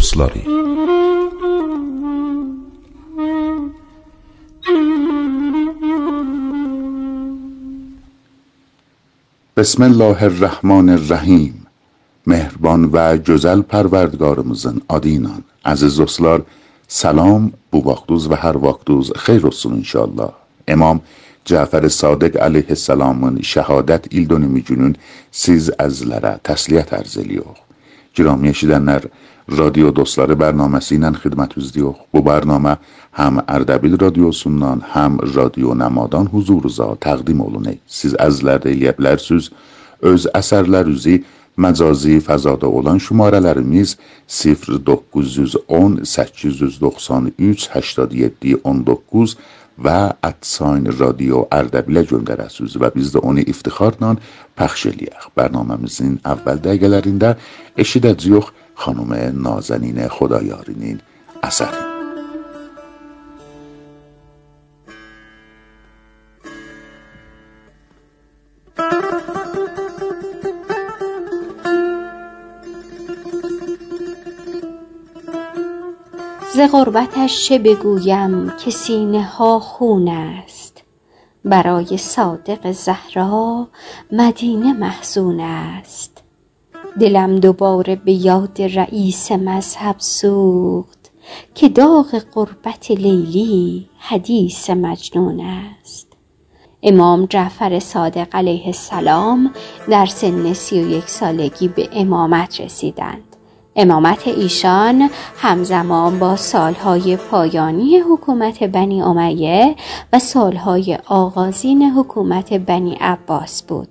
درستلاری بسم الله الرحمن الرحیم. مهربان و جزل پروردگارمزن آدینان. عزیز اصلار سلام بو وقتوز و هر وقتوز خیر رسول انشاءالله. امام جعفر صادق علیه السلام شهادت ایل دونمی جنون. سیز از لره تسلیت ارزلیوخ Girami eşidənlər, radio dostları bərnaməsi ilə xidmətinizdə Bu bərnamə həm Ərdəbil radiosundan, həm radio Nəmadan huzurunuza təqdim olunur. Siz əzlər eləyə bilərsiniz öz əsərlərinizi məcazi fəzada olan şumarələrimiz 0910 893 87 19 و اتساین رادیو اردبیل جنگر اسوز و بیزد اون افتخار نان پخشلی برنامه مزین اول دیگلرین در اشید زیوخ خانوم نازنین خدایارینین اثرین غربتش چه بگویم که سینه ها خون است. برای صادق زهرا مدینه محزون است. دلم دوباره به یاد رییس مذهب سوخت که داغ غربت لیلی حدیث مجنون است. امام جعفر صادق علیه السلام در سن سی و یک سالگی به امامت رسیدند. امامت ایشان همزمان با سالهای پایانی حکومت بنی امیه و سالهای آغازین حکومت بنی عباس بود.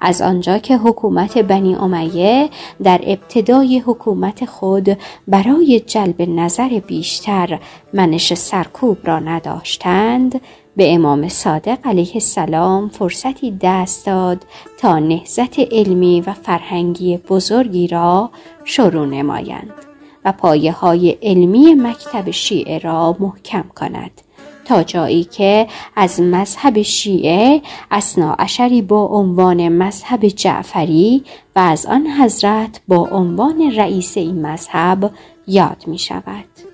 از آنجا که حکومت بنی امیه در ابتدای حکومت خود برای جلب نظر بیشتر منش سرکوب را نداشتند به امام صادق علیه السلام فرصتی دست داد تا نهزت علمی و فرهنگی بزرگی را شروع نمایند و پایه های علمی مکتب شیعه را محکم کند تا جایی که از مذهب شیعه اسنا اشری با عنوان مذهب جعفری و از آن حضرت با عنوان رئیس این مذهب یاد می شود.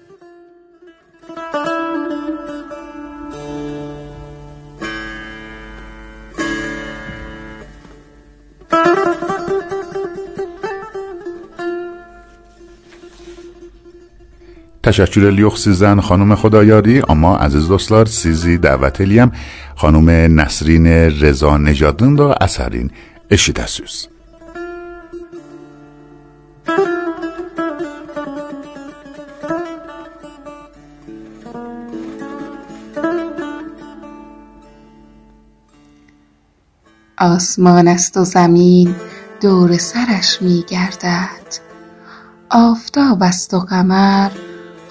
تشکر لیخ سیزن خانم خدایاری اما عزیز دوستلار سیزی دعوت الیم خانم نسرین رضا نجادن دا اثرین اشیده سوز. آسمان است و زمین دور سرش می گردد آفتاب است و قمر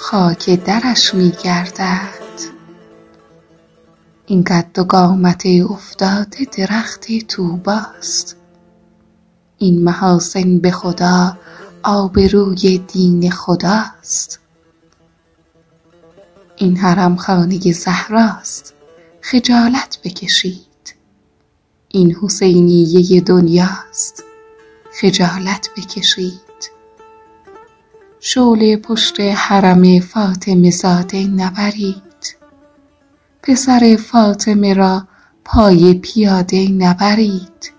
خاک درش می گردد این قد و قامت افتاده درخت طوباست این محاسن به خدا آبروی دین خداست. این حرم خانه زهراست. خجالت بکشید. این حسینیه دنیاست. خجالت بکشید. شعله پشت حرم فاطمه زاده نبرید. پسر فاطمه را پای پیاده نبرید.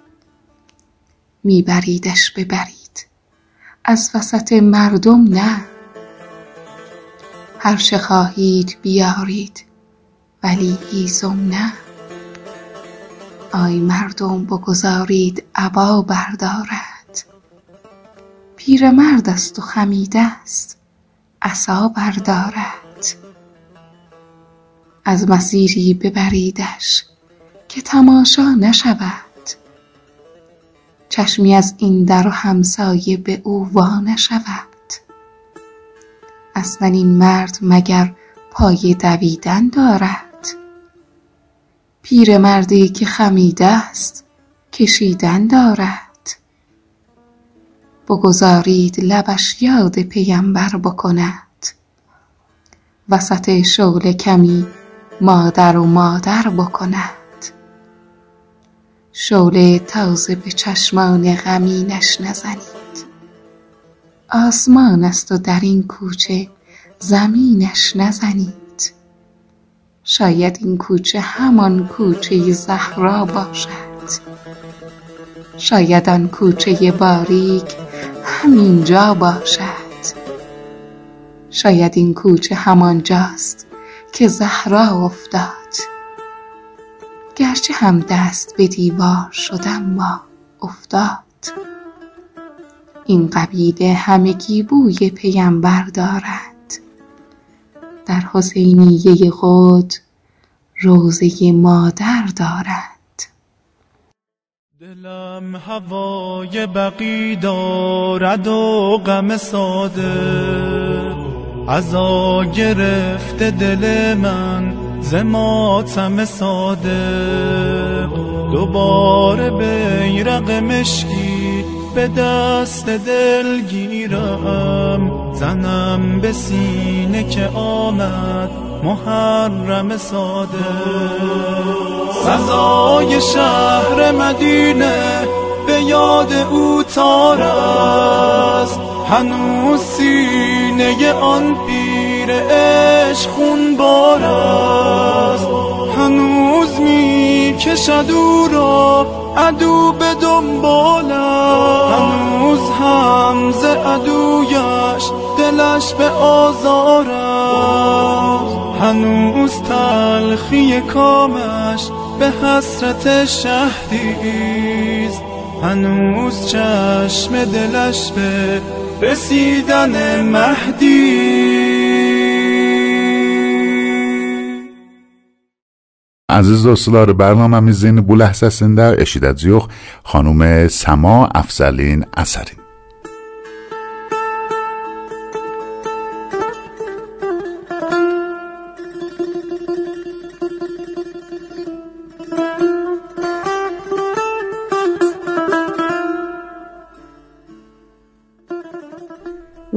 میبریدش ببرید. از وسط مردم نه. هرچه خواهید بیارید ولی هیزم نه. آی مردم بگذارید ابا بردارد. پیرمرد است و خمیده است. عصا بردارد. از مسیری ببریدش که تماشا نشود. چشمی از این در و همسایه به او وا نشود. اصلا این مرد مگر پای دویدن دارد؟ پیرمردی که خمیده است کشیدن دارد. بگذارید لبش یاد پیمبر بکند. وسط شعله کمی مادر و مادر بکند. شعله تازه به چشمان غمینش نزنید. آسمان است و در این کوچه زمینش نزنید. شاید این کوچه همان کوچه زهرا باشد. شاید آن کوچه باریک همینجا باشد. شاید این کوچه همانجاست که زهرا افتاد. گرچه هم دست به دیوار شد اما افتاد. این قبیله همگی بوی پیمبر دارد. در حسینیه خود روزه مادر دارد. دلم هوای بقی دارد و غم ساده. عزا گرفته دل من ز ماتم صادق دوباره بیرق مشکی به دست دل گیرم. زنم به سینه که آمد محرم ساده. سزای شهر مدینه به یاد او تار است. هنوز سینه آن پیر عشق خونبار است. هنوز می کشد او را عدو به دنبالش هنوز هم ز عدویش دلش به آزار است. هنوز تلخی کامش به حسرت شهدی ایست هنوز چشم دلش به رسیدن مهدی. عزیز دوستدار برنامه میزین بو لحظه سنده اشیدت زیوخ خانوم سما افزلین اثرین.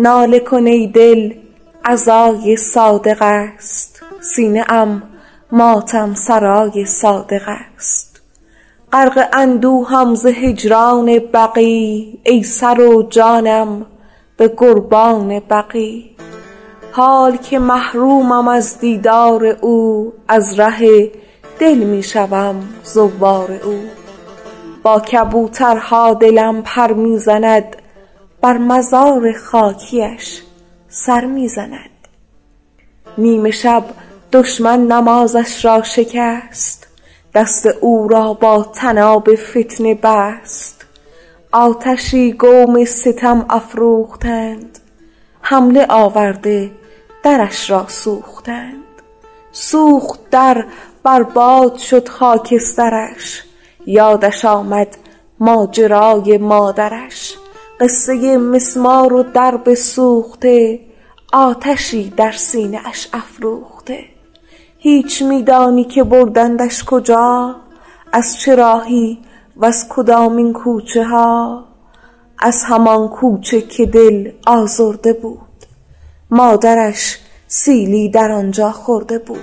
ناله کن ای دل عزای صادق است. سینه ام ماتم سرای صادق است. غرق اندوهم ز هجران بقی ای سر و جانم به قربان بقی. حال که محرومم از دیدار او از ره دل می شوم زوار او. با کبوترها دلم پر می زند بر مزار خاکیش سر می زند نیمه شب دشمن نمازش را شکست دست او را با طناب فتنه بست. آتشی قوم ستم افروختند حمله آورده درش را سوختند. سوخت در برباد شد خاکسترش یادش آمد ماجرای مادرش. قصه مسمار و درب سوخته آتشی در سینه اش افروخته. هیچ می دانی که بردندش کجا از چه راهی وز کدامین کوچه ها؟ از همان کوچه که دل آزرده بود. مادرش سیلی در آنجا خورده بود.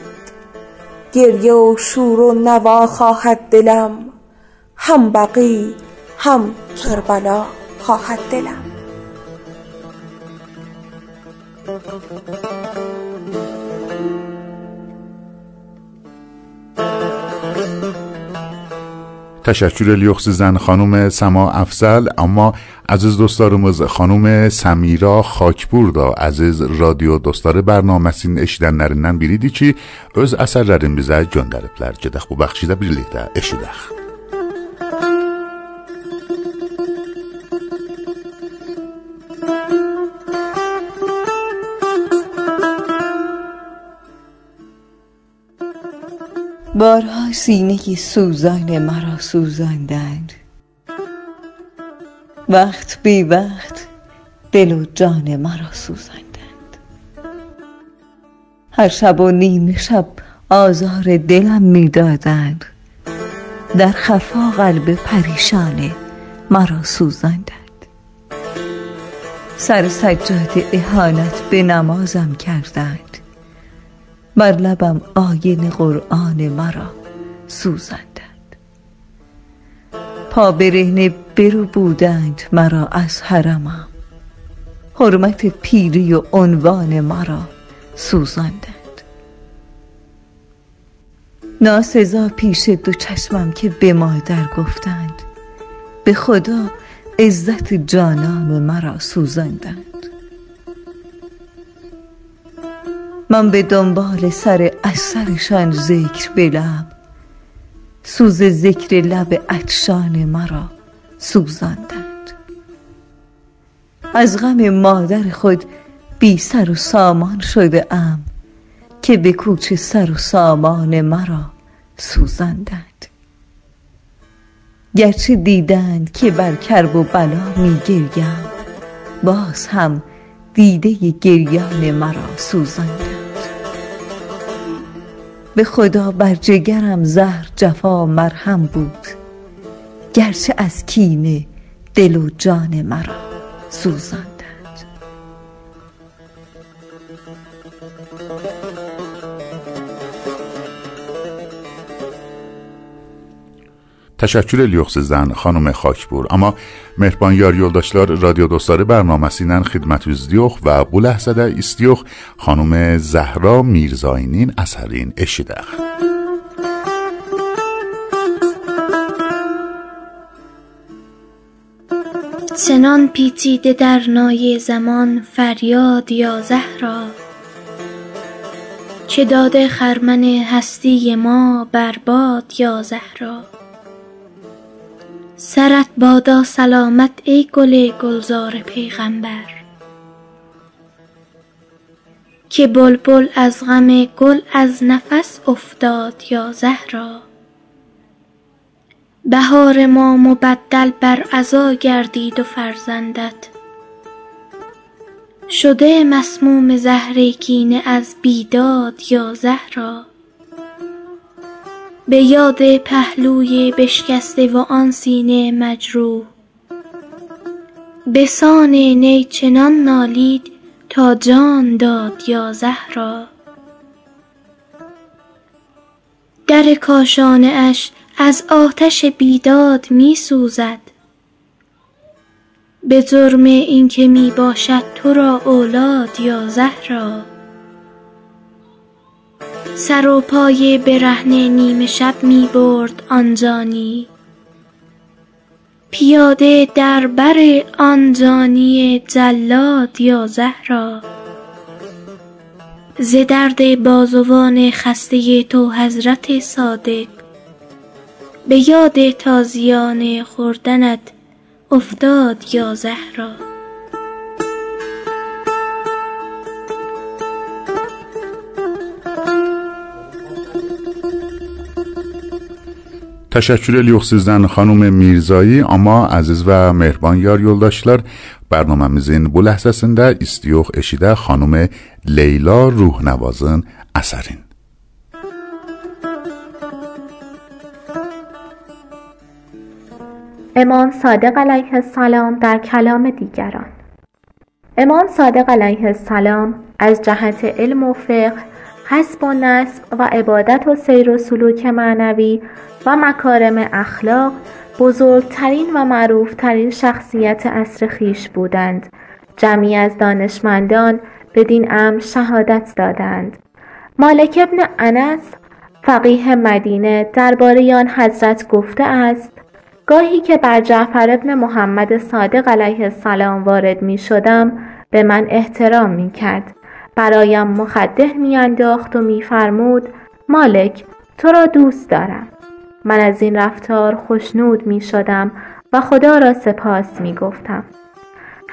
گریه و شور و نوا خواهد دلم هم بقیع هم کربلا. خواهد دلم. تشکر لیوخس زن خانم سما افزل اما عزیز دوستارم از خانم سمیرا خاکبور دا عزیز رادیو دوستار برنامه سین اشیدن نرینن بیریدی چی؟ از اثر رریم بیزه جندر پلر جدخ ببخشیده بیریده اشیدخ. موسیقی بارها سینه سوزان مرا سوزاندند. وقت بی وقت دل و جان مرا سوزاندند. هر شب و نیم شب آزار دلم می‌دادند در خفا قلب پریشان مرا سوزاندند. سر سجاد اهانت به نمازم کردند. بر لبم آین قرآن مرا سوزندند پا برهنه برو بودند مرا از حرمم. حرمت پیری و عنوان مرا سوزاندند. ناسزا پیش دو چشمم که به مادر گفتند به خدا عزت جانان مرا سوزاندند. من به دنبال سر اثرشان ذکر به لب سوز ذکر لب عطشان مرا سوزاندند. از غم مادر خود بی سر و سامان شده ام که به کوچه سر و سامان مرا سوزاندند. گرچه دیدند که بر کرب و بلا می گریم باز هم دیده گریان مرا سوزاندند. به خدا بر جگرم زهر جفا مرهم بود. گرچه از کینه دل و جان مرا سوزاندند. تشکر لیوخس زن خانم خاکبور اما مهربان یار یولداشلار رادیو دوستاره برنامه سینن خدمت دیوخ و بوله زده استیوخ خانم زهرا میرزاینین اثرین اشیدخ. سنان پیچیده در نای زمان فریاد یا زهرا؟ که داده خرمن هستی ما برباد یا زهرا؟ سرت بادا سلامت ای گل گلزار پیغمبر. که بلبل از غم گل از نفس افتاد یا زهرا. بهار ما مبدل بر عزا گردید و فرزندت. شده مسموم زهر کینه از بیداد یا زهرا. به یاد پهلوی بشکسته و آن سینه مجروح. به سان نی چنان نالید تا جان داد یا زهرا. در کاشانه اش از آتش بیداد می سوزد. به جرم اینکه می باشد تو را اولاد یا زهرا. سر و پای برهنه نیمه شب می برد آن جانی پیاده در بر آن جانی جلاد یا زهرا. ز درد بازوان خسته تو حضرت صادق. به یاد تازیانه خوردنت افتاد یا زهرا. تشکر لیوخسیزن خانم میرزایی اما عزیز و مهربان یار یولداشlar برنامemizin bu ləhzəsində istiyox eşidə خانم لیلا روحنوازın اثرین. امام صادق علیه السلام در کلام دیگران. امام صادق علیه السلام از جهت علم و فقه حسب و نصب و عبادت و سیر و سلوک معنوی و مکارم اخلاق بزرگترین و معروفترین شخصیت عصر خویش بودند. جمعی از دانشمندان بدین امر شهادت دادند. مالک ابن انس فقیه مدینه درباره آن حضرت گفته است گاهی که بر جعفر ابن محمد صادق علیه السلام وارد می شدم به من احترام می کرد برایم مخده می انداخت و می فرمود مالک تو را دوست دارم من از این رفتار خوشنود می شدم و خدا را سپاس می گفتم.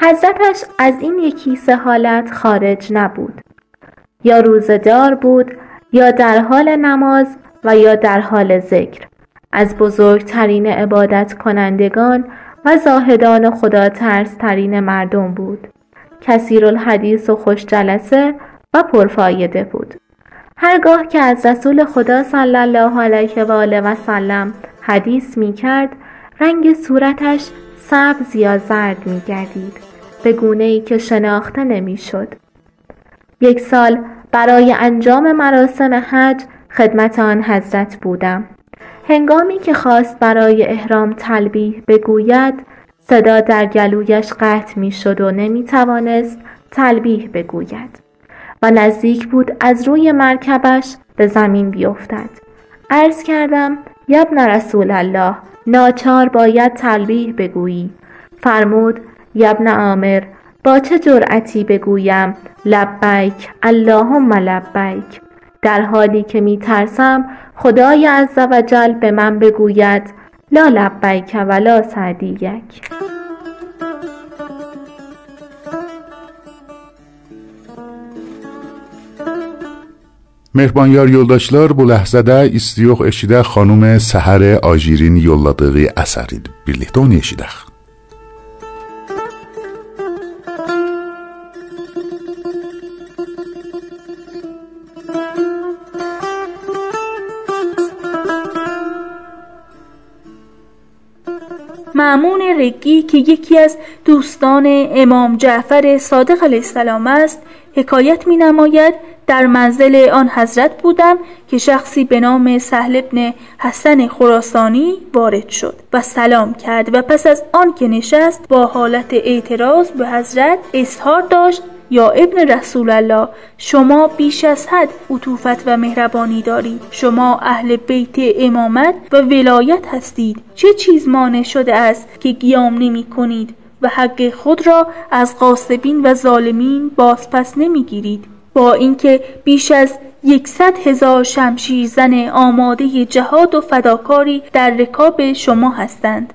حضرتش از این یکی سه حالت خارج نبود. یا روزدار بود یا در حال نماز و یا در حال ذکر. از بزرگترین عبادت کنندگان و زاهدان خدا ترین مردم بود. کثیر الحدیث و خوش جلسه و پرفایده بود. هرگاه که از رسول خدا صلی الله علیه و آله و سلم حدیث می کرد رنگ صورتش سبز یا زرد می گردید به گونه ای که شناخته نمی شد. یک سال برای انجام مراسم حج خدمت آن حضرت بودم. هنگامی که خواست برای احرام تلبیه بگوید صدا در گلویش قطع می شد و نمی توانست تلبیه بگوید. و نزدیک بود از روی مرکبش به زمین بیفتد. عرض کردم یبن رسول الله ناچار باید تلبیه بگویی. فرمود یبن عامر با چه جرأتی بگویم لبیک اللهم لبیک؟ در حالی که می ترسم خدای عزوجل به من بگوید لا لبیک ولا سعدیک Mehriban yoldaşlar, bu ləhzədə istiyox eşidək xanım Səhərə Ajirin yolladığı əsər idi. Birlikdə معمون رگی که یکی از دوستان امام جعفر صادق علیه السلام است حکایت می نماید در منزل آن حضرت بودم که شخصی به نام سهل ابن حسن خراسانی وارد شد و سلام کرد و پس از آن که نشست با حالت اعتراض به حضرت اظهار داشت یا ابن رسول الله شما بیش از حد عطوفت و مهربانی دارید. شما اهل بیت امامت و ولایت هستید. چه چیز مانع شده است که گیام نمی کنید و حق خود را از قاسبین و ظالمین بازپس نمی‌گیرید با اینکه بیش از یکصد هزار شمشیر زن آماده جهاد و فداکاری در رکاب شما هستند.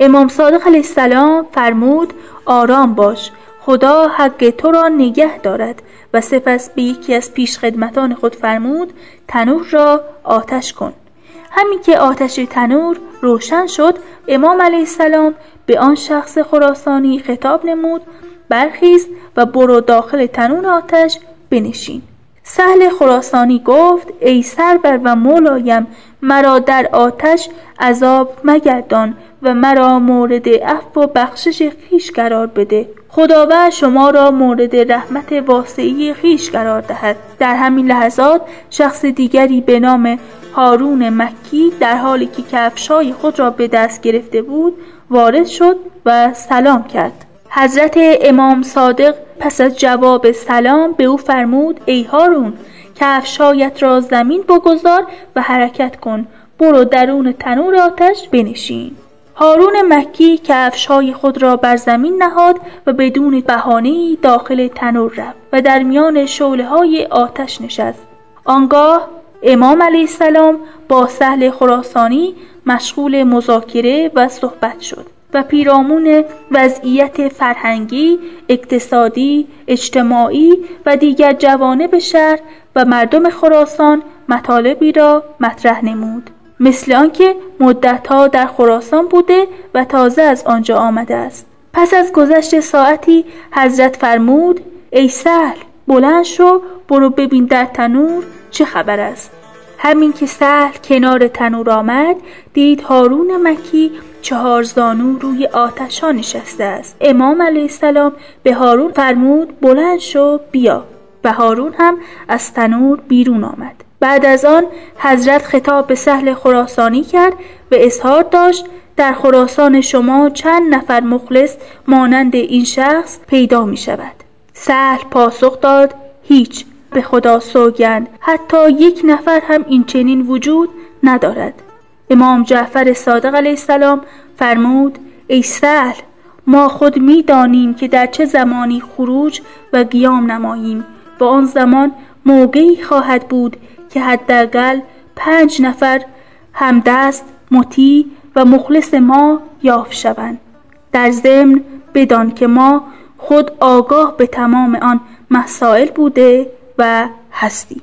امام صادق علیه السلام فرمود آرام باش. خدا حق تو را نگه دارد و سپس به یکی از پیشخدمتان خود فرمود تنور را آتش کن. همین که آتش تنور روشن شد امام علیه السلام به آن شخص خراسانی خطاب نمود برخیز و برو داخل تنور آتش بنشین. سهل خراسانی گفت ای سربر و مولایم مرا در آتش عذاب مگردان و مرا مورد عفو و بخشش خیش قرار بده. خداوند شما را مورد رحمت واسعی خیش قرار دهد. در همین لحظات شخص دیگری به نام هارون مکی در حالی که کفشای خود را به دست گرفته بود وارد شد و سلام کرد. حضرت امام صادق پس از جواب سلام به او فرمود ای هارون کفشایت را زمین بگذار و حرکت کن. برو درون تنور آتش بنشین. هارون مکی کفشهای خود را بر زمین نهاد و بدون بهانه داخل تنور رفت و در میان شعله های آتش نشست. آنگاه امام علیه السلام با سهل خراسانی مشغول مذاکره و صحبت شد و پیرامون وضعیت فرهنگی، اقتصادی، اجتماعی و دیگر جوانب شهر و مردم خراسان مطالبی را مطرح نمود. مثل آنکه مدتها در خراسان بوده و تازه از آنجا آمده است. پس از گذشت ساعتی حضرت فرمود ای سهل بلند شو برو ببین در تنور چه خبر است. همین که سهل کنار تنور آمد دید هارون مکی چهار زانو روی آتشان نشسته است. امام علیه السلام به هارون فرمود بلند شو بیا. و هارون هم از تنور بیرون آمد. بعد از آن حضرت خطاب به سهل خراسانی کرد و اظهار داشت در خراسان شما چند نفر مخلص مانند این شخص پیدا می شود. سهل پاسخ داد هیچ. به خدا سوگند حتی یک نفر هم این چنین وجود ندارد. امام جعفر صادق علیه السلام فرمود ای سهل ما خود می دانیم که در چه زمانی خروج و قیام نماییم. و آن زمان موقعی خواهد بود که حداقل پنج نفر همدست مطیع و مخلص ما یافت شوند. در ضمن بدان که ما خود آگاه به تمام آن مسائل بوده و هستیم.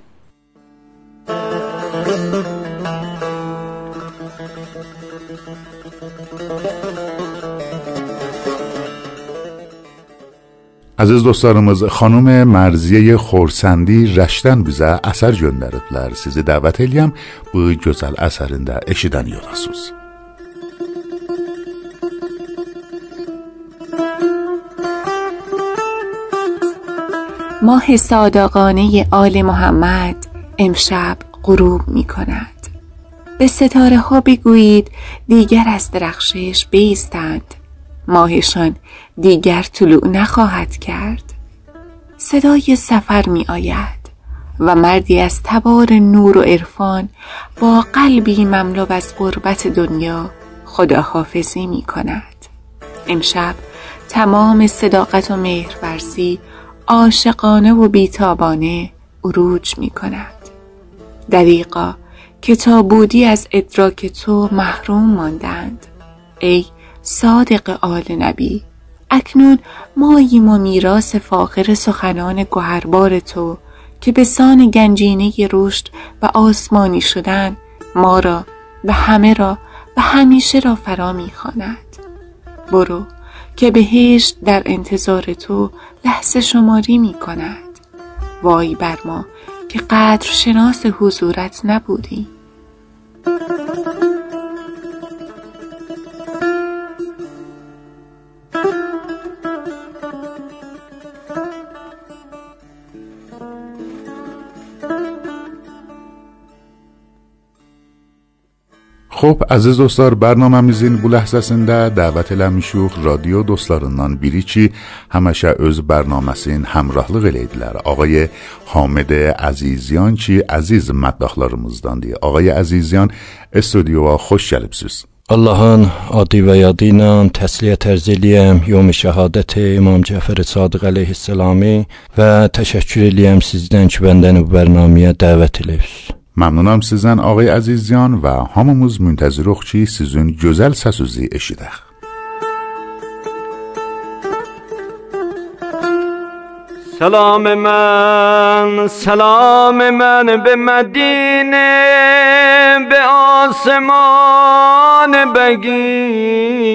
Əziz dostlarımız, xanım Mərziyə Xorsəndi Rəşdən bizə əsər göndəriblər. Sizi dəvət eləyəm bu gözəl əsərində eşidən yolasınız. ماه صادقانه آل محمد امشب غروب می کند به ستاره ها بگویید دیگر از درخشش بیستند ماهشان دیگر طلوع نخواهد کرد. صدای سفر می آید و مردی از تبار نور و عرفان با قلبی مملو از قربت دنیا خداحافظی می کند. امشب تمام صداقت و مهرورزی عاشقانه و بیتابانه عروج می کند. دریقا که تا بودی از ادراک تو محروم ماندند. ای صادق آل نبی. اکنون ماییم و میراث فاخر سخنان گوهربار تو که به سان گنجینه رشد و آسمانی شدن ما را و همه را و همیشه را فرا می‌خواند. برو که بهشت در انتظار تو لحظه شماری می کند وای بر ما که قدر شناس حضورت نبودیم خوب از از دوستار برنامه میزین. بو لحظه سنده دعوت لمشوخ رادیو دوستارنان بیری چی همشه از برنامه سین همراه لغیلیدلر آقای حامد عزیزیان چی؟ عزیز مدداخلارمزدان دی. آقای عزیزیان استودیو و خوش جلب سوز. اللهان آدی و یادینان تسلیه ترزیلیم یوم شهادت امام جفر صادق علیه السلامی و تشکر لیم سیزدن چوبندن برنامه دعوت لیفز ممنونم سیزن آقای عزیزیان و همموز منتظر چی سیزون گزل سسوزی اشیدخ سلام من سلام من به مدینه به آسمان بگیر.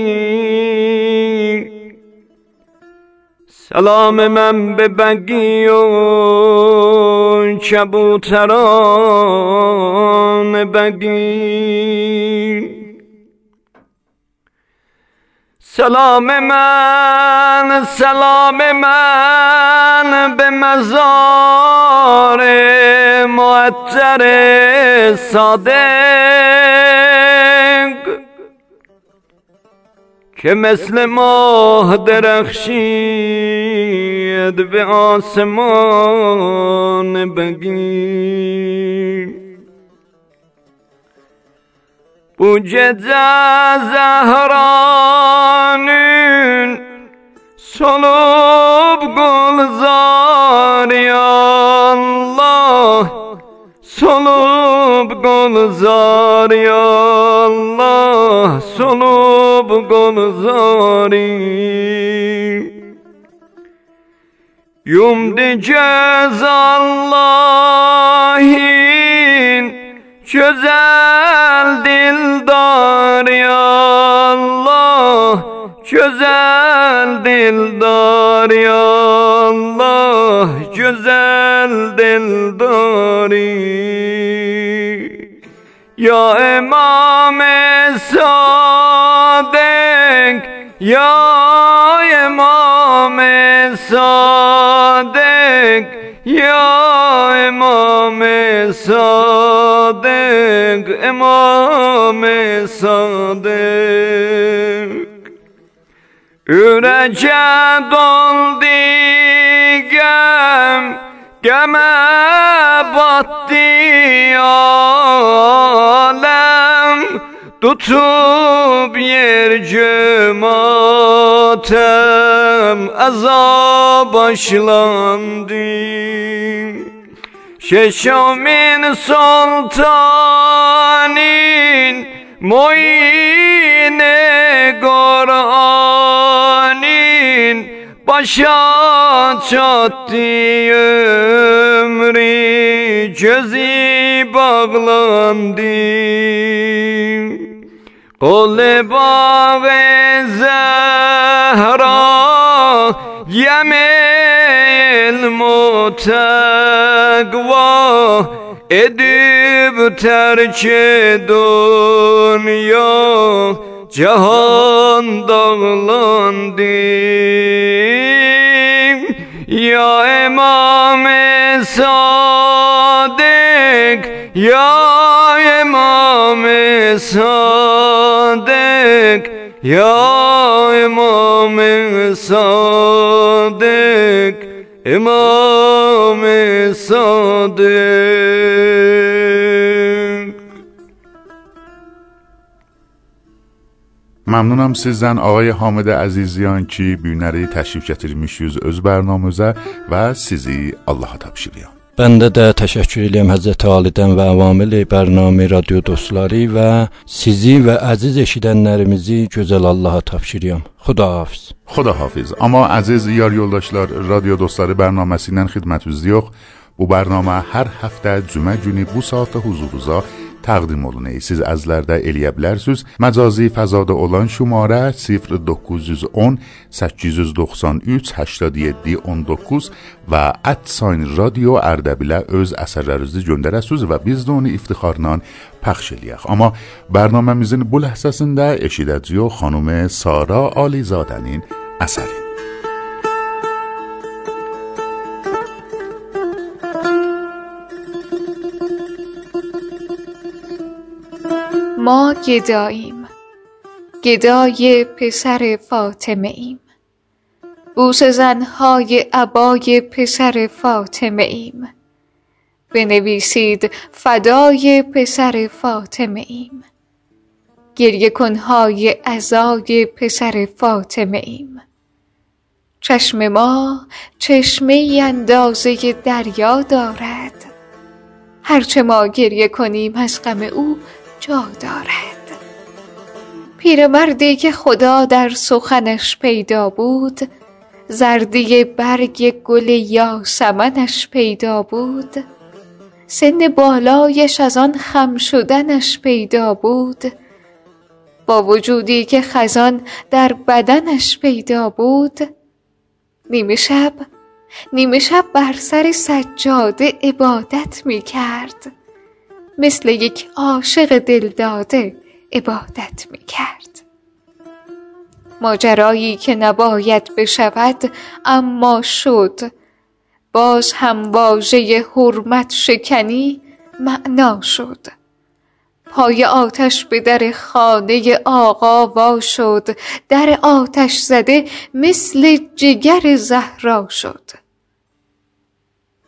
سلام من به بگی و کبوتران بگی. سلام من سلام من به مزار معطر صادق که مثل ماه درخشید به آسمان بگیر. بوجه زهرانین سلوب گلزار یا الله سلوب گلزار یا الله سلوب گلزاری Yumdi cezallahin Güzel dildar ya Allah Güzel dildar ya Allah Güzel dildari Ya İmam Sadık Ya İmam Sadık Ya İmam Sadık İmam Sadık Ürece doldu gem Göme battı alem Tutup yer cemaatem Azap başlandı Şeşamin sultanin Muine Kur'an Başa çattı ömrü Gözü bağlandı. Kol bağı zehra Yemel mutegva Edip terk dünya Cihan dağlandı Ya İmam Sadık Ya İmam Sadık یا امام صادق امام صادق Məmnunam sizdən ağay Hamid Əziziyan ki, günləri təşrif gətirmişsiniz öz bərnamənizə və sizi Allaha tapşırıram. Mən də təşəkkür edirəm Həzrət Alidən və avamili bərnamə radio dostları və sizi və əziz eşidənlərimizi gözəl Allaha tapşırıram. Xudahafiz. Xudahafiz. Amma əziz yar yoldaşlar, radio dostları bərnaməsi ilə xidmətinizdə Bu bərnamə hər həftə cümə günü bu saatda huzurunuza təqdim olunur. Siz əzlərdə eləyə bilərsiniz. Məcazi fəzada olan şumara 0910 893 87 19 və @sign radio Ərdəbilə öz əsərlərinizi göndərəsiniz və biz də onu iftixarla pəxş eləyək. Amma bərnaməmizin bu ləhzəsində eşidəcəyik xanım Sara Alizadənin əsəri. ما گداییم. گدای پسر فاطمه ایم بوس زنهای عبای پسر فاطمه ایم بنویسید فدای پسر فاطمه ایم گریه کنهای عزای پسر فاطمه ایم چشم ما چشمه اندازه دریا دارد. هرچه ما گریه کنیم از غم او جا دارد. پیرمردی که خدا در سخنش پیدا بود زردی برگ گل یاسمنش پیدا بود سن بالایش از آن خم شدنش پیدا بود با وجودی که خزان در بدنش پیدا بود. نیمه شب نیمه شب بر سر سجاده عبادت می کرد مثل یک عاشق دلداده عبادت می کرد ماجرایی که نباید بشود اما شد. باز هم واژه حرمت شکنی معنا شد. پای آتش به در خانه آقا وا شد. در آتش زده مثل جگر زهرا شد.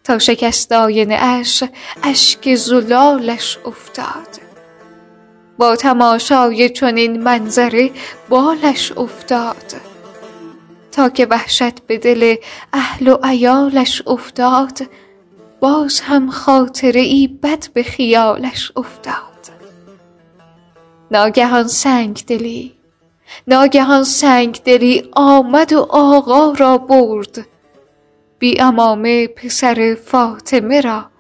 تا شکست آینه اش اشک زلالش افتاد. با تماشای چنین منظره بالش افتاد. تا که وحشت به دل اهل و عیالش افتاد باز هم خاطره ای بد به خیالش افتاد. ناگهان سنگ دلی ناگهان سنگ دلی آمد و آقا را برد. بی امامه پسر فاطمه را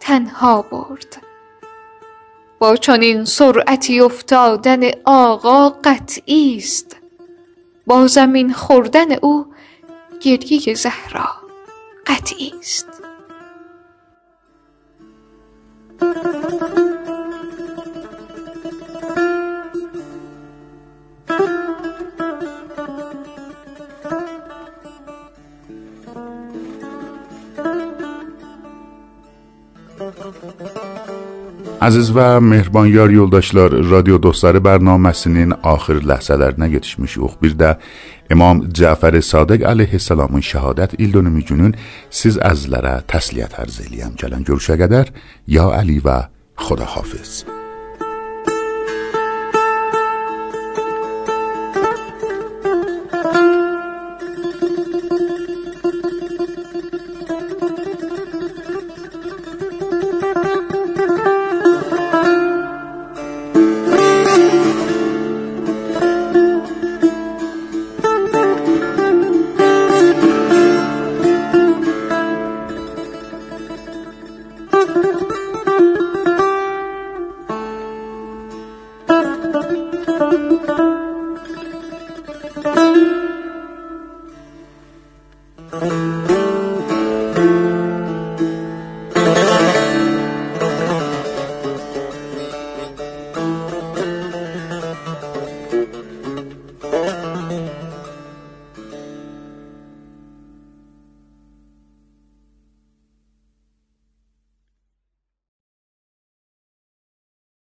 تنها برد. با چنین سرعتی افتادن آقا قطعی است. با زمین خوردن او گریه زهرا قطعی است. Əziz və mehriban yar yoldaşlar, radio dostları bərnaməsinin axır ləhzələrinə yetişmişik. Bir də İmam Cəfər Sadiq əleyhissalamın şəhadət il dönümü günün siz əzizlərə təsliyyət ərz eləyəm. Gələn görüşə qədər ya Əli və Xudahafiz. Thank